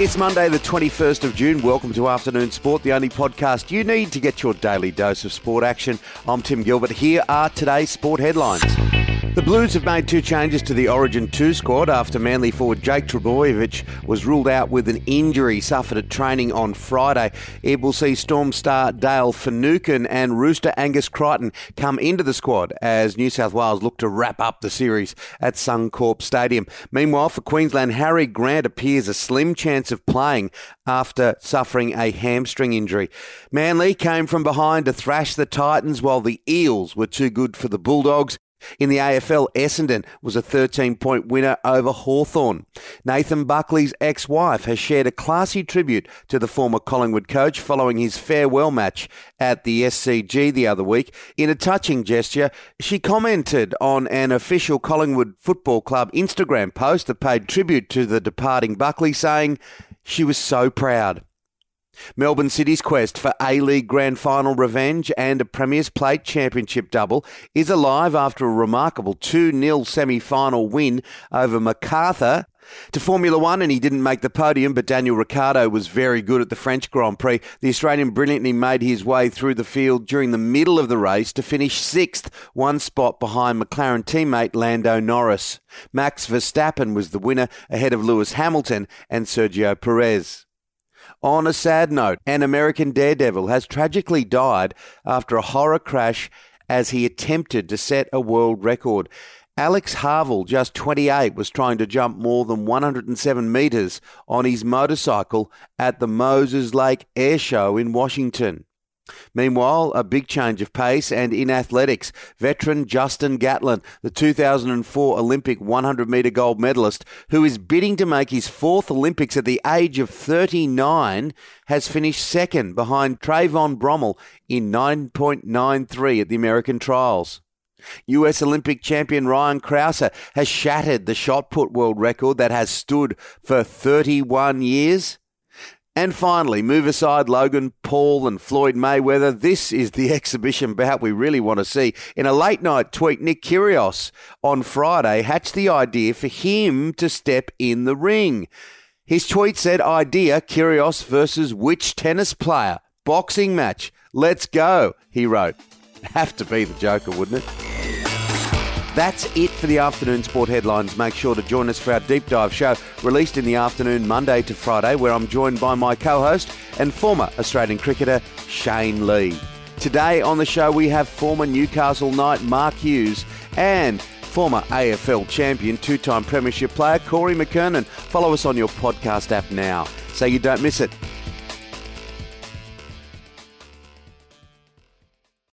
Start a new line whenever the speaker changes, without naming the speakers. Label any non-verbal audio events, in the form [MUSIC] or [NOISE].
It's Monday, the 21st of June. Welcome to Afternoon Sport, the only podcast you need to get your daily dose of sport action. I'm Tim Gilbert. Here are today's sport headlines. The Blues have made two changes to the Origin 2 squad after Manly forward Jake Trbojevic was ruled out with an injury suffered at training on Friday. It will see Storm star Dale Finucane and Rooster Angus Crichton come into the squad as New South Wales look to wrap up the series at Suncorp Stadium. Meanwhile, for Queensland, Harry Grant appears a slim chance of playing after suffering a hamstring injury. Manly came from behind to thrash the Titans while the Eels were too good for the Bulldogs. In the AFL, Essendon was a 13 point winner over Hawthorn. Nathan Buckley's ex wife has shared a classy tribute to the former Collingwood coach following his farewell match at the SCG the other week. In a touching gesture, she commented on an official Collingwood Football Club Instagram post that paid tribute to the departing Buckley, saying she was so proud. Melbourne City's quest for A League Grand Final revenge and a Premier's Plate Championship double is alive after a remarkable 2 0 semi final win over Macarthur. To Formula One, and he didn't make the podium, but Daniel Ricciardo was very good at the French Grand Prix. The Australian brilliantly made his way through the field during the middle of the race to finish sixth, one spot behind McLaren teammate Lando Norris. Max Verstappen was the winner ahead of Lewis Hamilton and Sergio Perez. On a sad note, an American daredevil has tragically died after a horror crash as he attempted to set a world record. Alex Harville, just 28, was trying to jump more than 107 metres on his motorcycle at the Moses Lake Air Show in Washington. Meanwhile, a big change of pace and in athletics, veteran Justin Gatlin, the 2004 Olympic 100 metre gold medalist, who is bidding to make his fourth Olympics at the age of 39, has finished second behind Trayvon Bromell in 9.93 at the American trials. US Olympic champion Ryan Crouser has shattered the shot put world record that has stood for 31 years. And finally, move aside Logan Paul and Floyd Mayweather. This is the [LAUGHS] exhibition bout we really want to see. In a late night tweet, Nick Kyrgios on Friday hatched the idea for him to step in the ring. His tweet said, Idea Kyrgios versus which tennis player? Boxing match. Let's go, he wrote. [LAUGHS] Have to be the Joker, wouldn't it? That's it for the afternoon sport headlines. Make sure to join us for our deep dive show, released in the afternoon, Monday to Friday, where I'm joined by my co host and former Australian cricketer, Shane Lee. Today on the show, we have former Newcastle Knight Mark Hughes and former AFL champion, two time Premiership player, Corey McKernan. Follow us on your podcast app now so you don't miss it.